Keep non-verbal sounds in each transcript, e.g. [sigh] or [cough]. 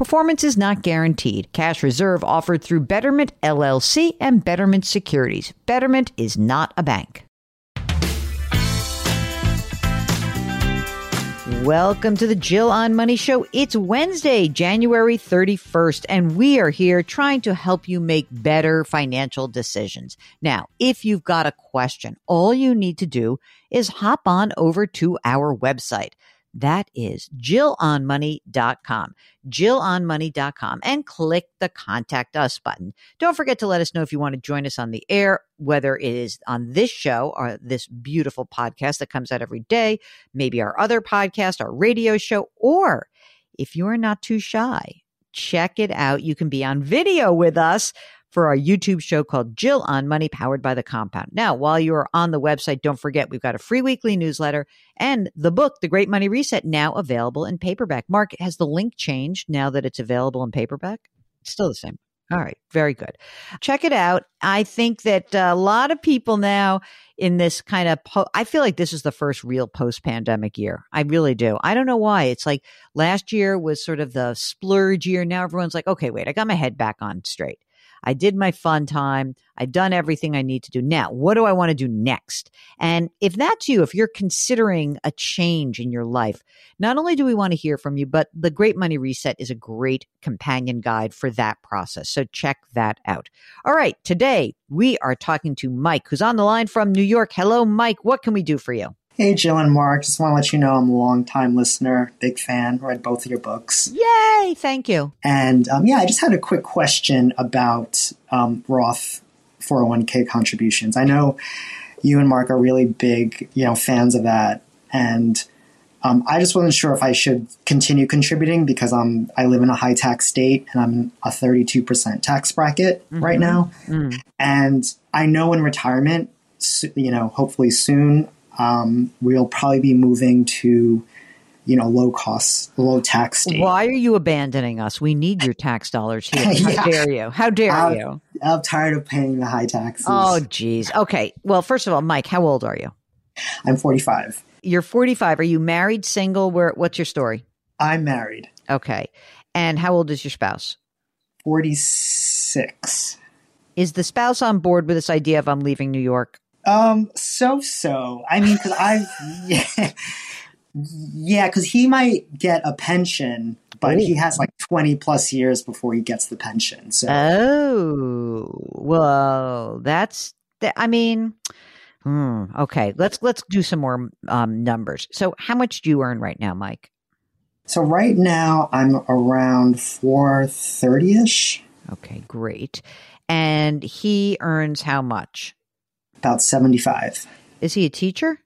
Performance is not guaranteed. Cash reserve offered through Betterment LLC and Betterment Securities. Betterment is not a bank. Welcome to the Jill on Money Show. It's Wednesday, January 31st, and we are here trying to help you make better financial decisions. Now, if you've got a question, all you need to do is hop on over to our website. That is jillonmoney.com, jillonmoney.com, and click the contact us button. Don't forget to let us know if you want to join us on the air, whether it is on this show or this beautiful podcast that comes out every day, maybe our other podcast, our radio show, or if you are not too shy, check it out. You can be on video with us for our YouTube show called Jill on Money, powered by the Compound. Now, while you are on the website, don't forget we've got a free weekly newsletter and the book, The Great Money Reset, now available in paperback. Mark, has the link changed now that it's available in paperback? still the same. All right, very good. Check it out. I think that a lot of people now in this kind of, po- I feel like this is the first real post pandemic year. I really do. I don't know why. It's like last year was sort of the splurge year. Now everyone's like, okay, wait, I got my head back on straight. I did my fun time. I've done everything I need to do. Now, what do I want to do next? And if that's you, if you're considering a change in your life, not only do we want to hear from you, but the Great Money Reset is a great companion guide for that process. So check that out. All right. Today we are talking to Mike, who's on the line from New York. Hello, Mike. What can we do for you? Hey, Jill and Mark. Just want to let you know I'm a long time listener, big fan, read both of your books. Yay! Thank you. And um, yeah, I just had a quick question about um, Roth 401k contributions. I know you and Mark are really big, you know, fans of that, and um, I just wasn't sure if I should continue contributing because I'm I live in a high tax state and I'm a 32% tax bracket mm-hmm. right now, mm. and I know in retirement, you know, hopefully soon um, we'll probably be moving to you know low cost low tax state. why are you abandoning us? We need your tax dollars here. How [laughs] yeah. dare you. How dare I'm, you. I'm tired of paying the high taxes. Oh geez. Okay. Well first of all mike how old are you? I'm 45 you're 45 are you married single? Where what's your story? I'm married. Okay. And how old is your spouse? 46 is the spouse on board with this idea of i'm leaving new york um, so so. I mean, because I've [laughs] yeah, yeah, because he might get a pension, but Ooh. he has like twenty plus years before he gets the pension. So oh, well, that's. I mean, hmm, okay. Let's let's do some more um, numbers. So, how much do you earn right now, Mike? So right now I'm around four thirty ish. Okay, great. And he earns how much? About 75. Is he a teacher?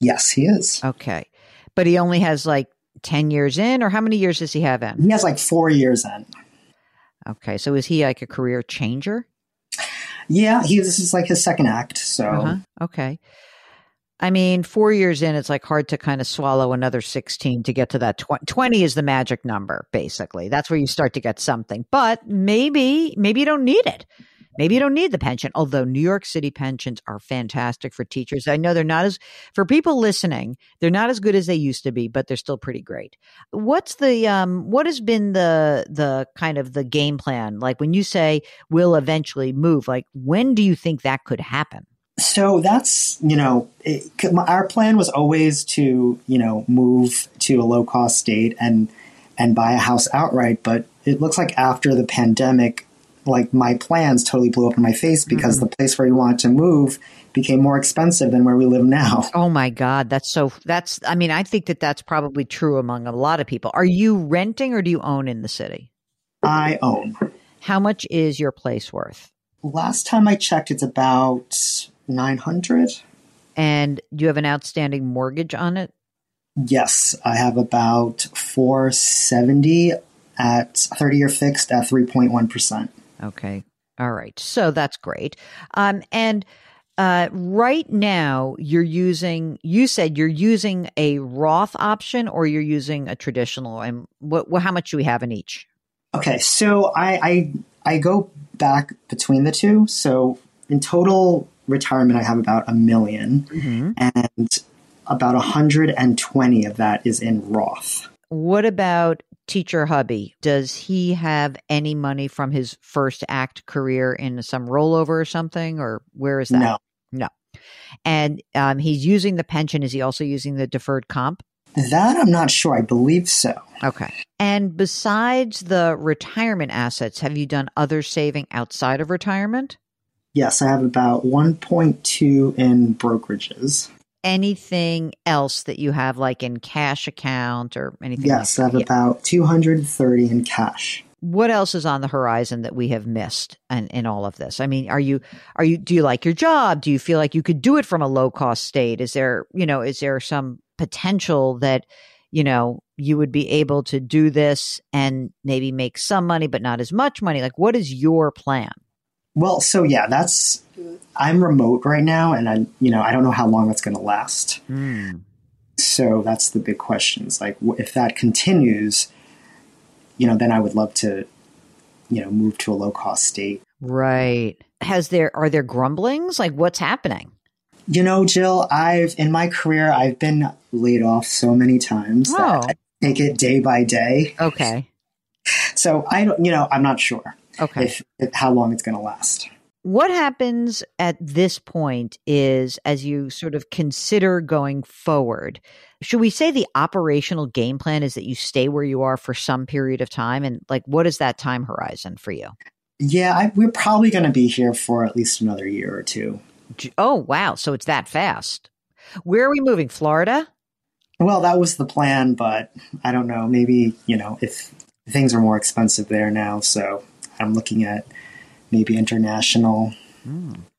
Yes, he is. Okay. But he only has like 10 years in, or how many years does he have in? He has like four years in. Okay. So is he like a career changer? Yeah, he this is like his second act. So uh-huh. okay. I mean, four years in, it's like hard to kind of swallow another 16 to get to that 20. 20 is the magic number, basically. That's where you start to get something. But maybe, maybe you don't need it maybe you don't need the pension, although New York City pensions are fantastic for teachers. I know they're not as, for people listening, they're not as good as they used to be, but they're still pretty great. What's the, um, what has been the, the kind of the game plan? Like when you say we'll eventually move, like when do you think that could happen? So that's, you know, it, our plan was always to, you know, move to a low cost state and, and buy a house outright. But it looks like after the pandemic, like my plans totally blew up in my face because mm-hmm. the place where we wanted to move became more expensive than where we live now. [laughs] Oh my God. That's so, that's, I mean, I think that that's probably true among a lot of people. Are you renting or do you own in the city? I own. How much is your place worth? Last time I checked, it's about 900. And do you have an outstanding mortgage on it? Yes, I have about 470 at 30 year fixed at 3.1%. Okay. All right. So that's great. Um, and uh, right now, you're using, you said you're using a Roth option or you're using a traditional. And what, what how much do we have in each? Okay. So I, I, I go back between the two. So in total retirement, I have about a 1000000 mm-hmm. and about 120 of that is in Roth. What about teacher hubby? Does he have any money from his first act career in some rollover or something, or where is that? No. No. And um, he's using the pension. Is he also using the deferred comp? That I'm not sure. I believe so. Okay. And besides the retirement assets, have you done other saving outside of retirement? Yes, I have about 1.2 in brokerages anything else that you have like in cash account or anything yes like i have yeah. about 230 in cash. What else is on the horizon that we have missed in, in all of this? I mean are you are you do you like your job? Do you feel like you could do it from a low cost state? Is there you know is there some potential that you know you would be able to do this and maybe make some money but not as much money? Like what is your plan well so yeah that's I'm remote right now, and I, you know, I don't know how long that's going to last. Mm. So that's the big question. It's like if that continues, you know, then I would love to, you know, move to a low cost state. Right. Has there are there grumblings? Like what's happening? You know, Jill, I've in my career I've been laid off so many times oh. that I take it day by day. Okay. So I don't, you know, I'm not sure. Okay. If, if how long it's going to last. What happens at this point is as you sort of consider going forward should we say the operational game plan is that you stay where you are for some period of time? And like what is that time horizon for you? Yeah I, we're probably going to be here for at least another year or two. Oh wow. So it's that fast. Where are we moving? Florida? Well that was the plan but i don't know. Maybe you know if things are more expensive there now so i'm looking at maybe international.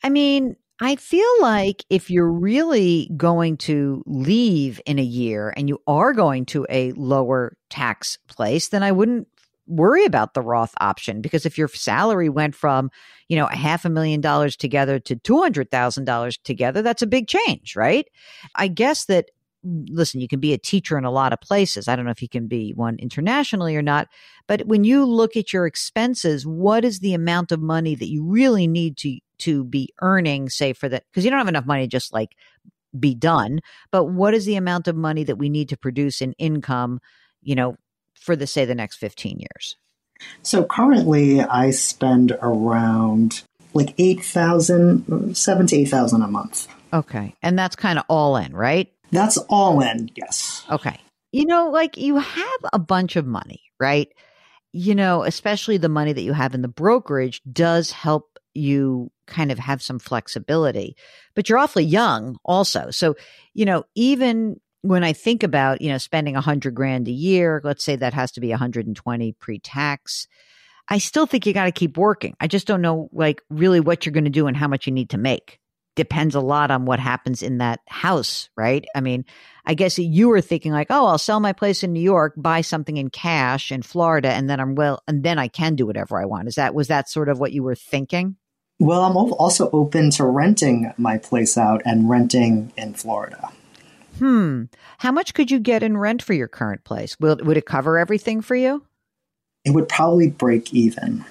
I mean, I feel like if you're really going to leave in a year and you are going to a lower tax place, then I wouldn't worry about the Roth option because if your salary went from, you know, a half a million dollars together to $200,000 together, that's a big change, right? I guess that listen, you can be a teacher in a lot of places. I don't know if you can be one internationally or not, but when you look at your expenses, what is the amount of money that you really need to to be earning, say for that because you don't have enough money to just like be done, but what is the amount of money that we need to produce in income, you know, for the say the next 15 years? So currently I spend around like 8,000 7 to 8,000 a month. Okay. And that's kind of all in, right? That's all in, yes. Okay. You know, like you have a bunch of money, right? You know, especially the money that you have in the brokerage does help you kind of have some flexibility, but you're awfully young also. So, you know, even when I think about, you know, spending a hundred grand a year, let's say that has to be 120 pre tax. I still think you got to keep working. I just don't know, like, really what you're going to do and how much you need to make depends a lot on what happens in that house, right? I mean, I guess you were thinking like, oh, I'll sell my place in New York, buy something in cash in Florida, and then I'm well, and then I can do whatever I want. Is that was that sort of what you were thinking? Well, I'm also open to renting my place out and renting in Florida. Hmm. How much could you get in rent for your current place? Will would it cover everything for you? It would probably break even.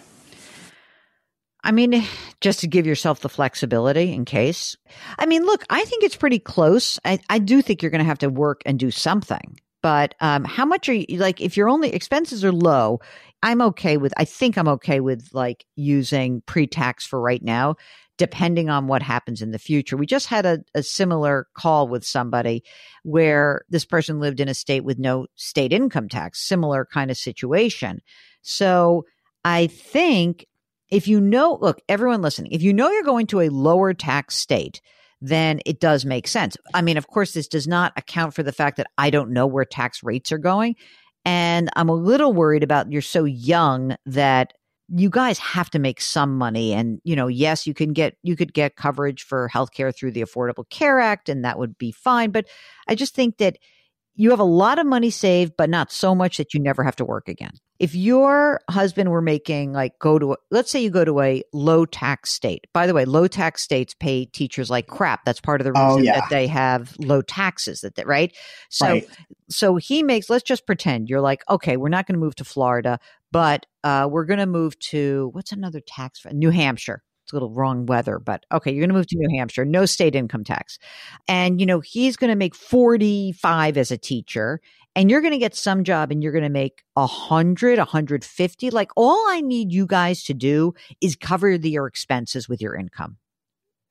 I mean, [sighs] just to give yourself the flexibility in case. I mean, look, I think it's pretty close. I, I do think you're going to have to work and do something. But um, how much are you like? If your only expenses are low, I'm okay with. I think I'm okay with like using pre-tax for right now, depending on what happens in the future. We just had a, a similar call with somebody where this person lived in a state with no state income tax, similar kind of situation. So I think if you know, look, everyone listening, if you know you're going to a lower tax state, then it does make sense. I mean, of course, this does not account for the fact that I don't know where tax rates are going. And I'm a little worried about you're so young that you guys have to make some money. And, you know, yes, you can get, you could get coverage for healthcare through the Affordable Care Act, and that would be fine. But I just think that you have a lot of money saved, but not so much that you never have to work again. If your husband were making like go to, let's say you go to a low tax state. By the way, low tax states pay teachers like crap. That's part of the oh, reason oh, yeah. that they have low taxes. That, that right. So, right. so he makes. Let's just pretend you're like, okay, we're not going to move to Florida, but uh, we're going to move to what's another tax? for New Hampshire it's a little wrong weather, but okay, you're going to move to New Hampshire, no state income tax. And, you know, he's going to make 45 as a teacher and you're going to get some job and you're going to make a 100, a 150. Like all I need you guys to do is cover the, your expenses with your income.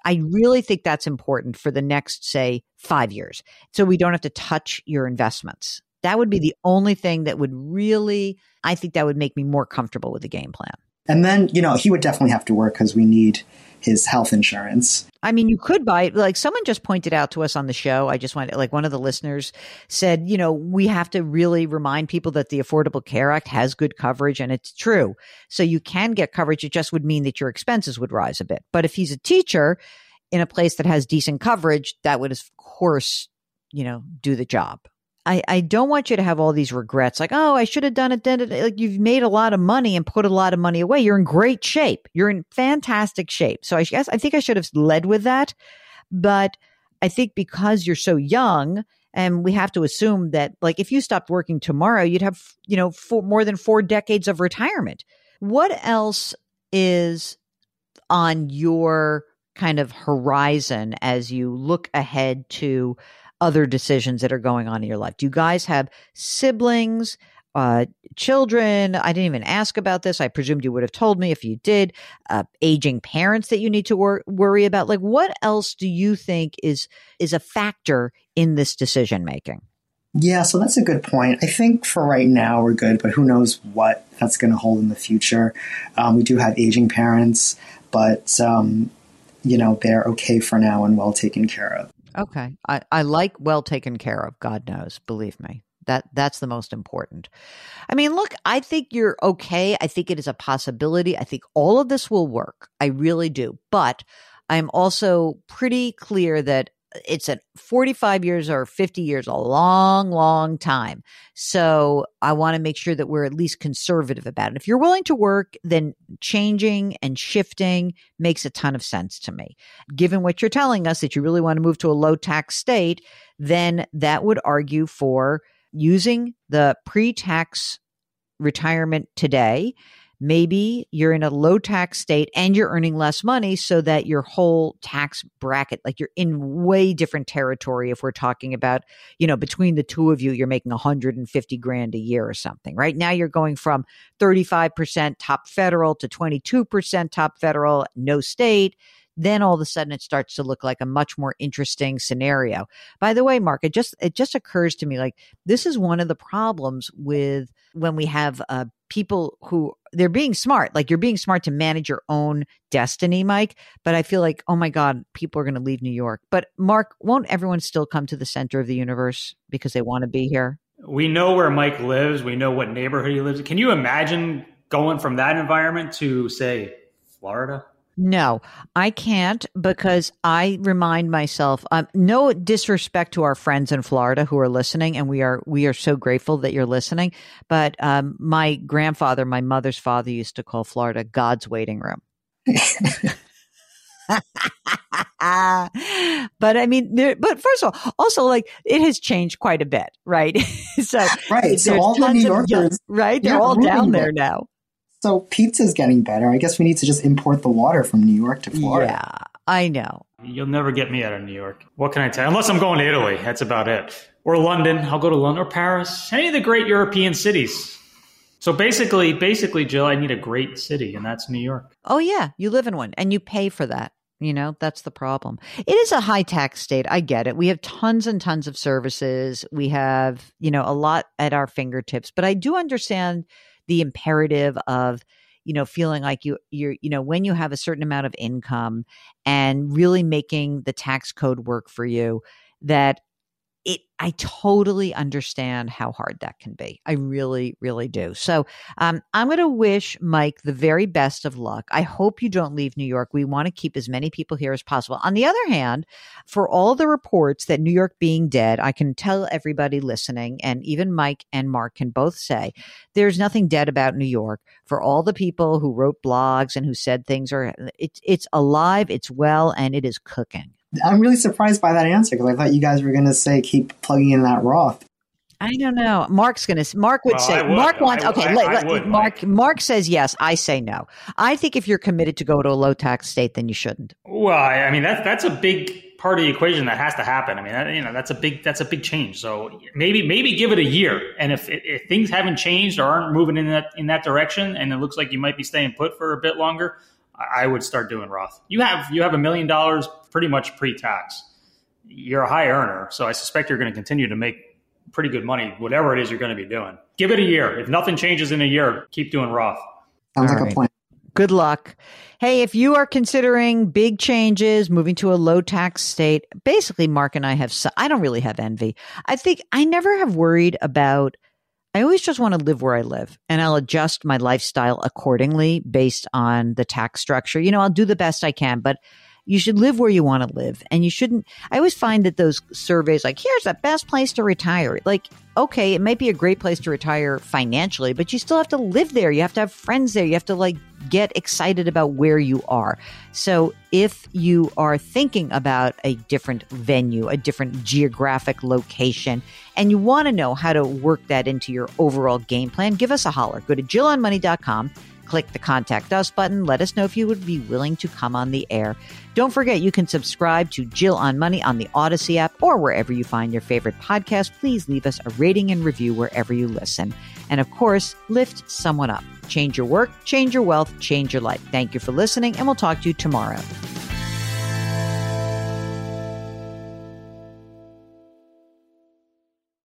I really think that's important for the next, say, five years. So we don't have to touch your investments. That would be the only thing that would really, I think that would make me more comfortable with the game plan. And then, you know, he would definitely have to work because we need his health insurance. I mean, you could buy it. Like someone just pointed out to us on the show. I just wanted, like one of the listeners said, you know, we have to really remind people that the Affordable Care Act has good coverage and it's true. So you can get coverage. It just would mean that your expenses would rise a bit. But if he's a teacher in a place that has decent coverage, that would, of course, you know, do the job. I, I don't want you to have all these regrets like, oh, I should have done it then. Like you've made a lot of money and put a lot of money away. You're in great shape. You're in fantastic shape. So I guess I think I should have led with that. But I think because you're so young and we have to assume that like if you stopped working tomorrow, you'd have, you know, four, more than four decades of retirement. What else is on your kind of horizon as you look ahead to other decisions that are going on in your life? Do you guys have siblings, uh, children? I didn't even ask about this. I presumed you would have told me if you did. Uh, aging parents that you need to wor- worry about. Like, what else do you think is is a factor in this decision making? Yeah, so that's a good point. I think for right now we're good, but who knows what that's going to hold in the future. Um, we do have aging parents, but um, you know they're okay for now and well taken care of. Okay. I, I like well taken care of, God knows, believe me. That that's the most important. I mean, look, I think you're okay. I think it is a possibility. I think all of this will work. I really do. But I'm also pretty clear that it's at 45 years or 50 years, a long, long time. So I want to make sure that we're at least conservative about it. If you're willing to work, then changing and shifting makes a ton of sense to me. Given what you're telling us that you really want to move to a low tax state, then that would argue for using the pre tax retirement today maybe you're in a low tax state and you're earning less money so that your whole tax bracket like you're in way different territory if we're talking about you know between the two of you you're making 150 grand a year or something right? Now you're going from 35% top federal to 22% top federal no state then all of a sudden it starts to look like a much more interesting scenario. By the way, Mark, it just it just occurs to me like this is one of the problems with when we have uh, people who they're being smart. Like you're being smart to manage your own destiny, Mike. But I feel like, oh my God, people are going to leave New York. But Mark, won't everyone still come to the center of the universe because they want to be here? We know where Mike lives. We know what neighborhood he lives in. Can you imagine going from that environment to, say, Florida? No, I can't because I remind myself. Um, no disrespect to our friends in Florida who are listening, and we are we are so grateful that you're listening. But um, my grandfather, my mother's father, used to call Florida God's waiting room. [laughs] but I mean, there, but first of all, also like it has changed quite a bit, right? [laughs] so right, so all the New Yorkers, right, they're all down there now. So pizza's getting better. I guess we need to just import the water from New York to Florida. Yeah, I know. You'll never get me out of New York. What can I tell you? Unless I'm going to Italy. That's about it. Or London. I'll go to London or Paris. Any of the great European cities. So basically, basically, Jill, I need a great city, and that's New York. Oh yeah, you live in one and you pay for that. You know, that's the problem. It is a high tax state. I get it. We have tons and tons of services. We have, you know, a lot at our fingertips, but I do understand the imperative of you know feeling like you you're you know when you have a certain amount of income and really making the tax code work for you that i totally understand how hard that can be. I really really do. So um, i'm going to wish mike the very best of luck. I hope you don't leave new york. We want to keep as many people here as possible. On the other hand for all the reports that new york being dead i can tell everybody listening and even mike and mark can both say there's nothing dead about new york. For all the people who wrote blogs and who said things are it's it's alive it's well and it is cooking I'm really surprised by that answer because I thought you guys were going to say keep plugging in that Roth. I don't know. Mark's going to. Mark would Well, say. Would. Mark wants. I- okay, I- let- I would, Mark. Mike. Mark says yes. I say no. I think if you're committed to go to a low tax state, then you shouldn't. Well, I I mean that's that's a big part of the equation that has to happen. I mean, that, you know, that's a big that's a big change. So maybe maybe give it a year, and if, if things haven't changed or aren't moving in that in that direction, and it looks like you might be staying put for a bit longer, I I would start doing Roth. You have you have a million dollars pretty much pre tax. You're a high earner, so I suspect you're going to continue to make pretty good money, whatever it is you're going to be doing. Give it a year. If nothing changes in a year, keep doing Roth. Sounds All like right. a plan. Good luck. Hey, if you are considering big changes, moving to a low tax state, basically, Mark and I have, so, I don't really have envy. I think I never have worried about, I always just want to live where I live and I'll adjust my lifestyle accordingly based on the tax structure. You know, I'll do the best I can, but you should live where you want to live and you shouldn't i always find that those surveys like here's the best place to retire. Like okay it might be a great place to retire financially but you still have to live there you have to have friends there you have to like get excited about where you are. So if you are thinking about a different venue a different geographic location and you want to know how to work that into your overall game plan give us a holler. Go to jillonmoney.com click the contact us button let us know if you would be willing to come on the air don't forget, you can subscribe to Jill on Money on the Audacy app or wherever you find your favorite podcast. Please leave us a rating and review wherever you listen. And of course, lift someone up. Change your work, change your wealth, change your life. Thank you for listening, and we'll talk to you tomorrow.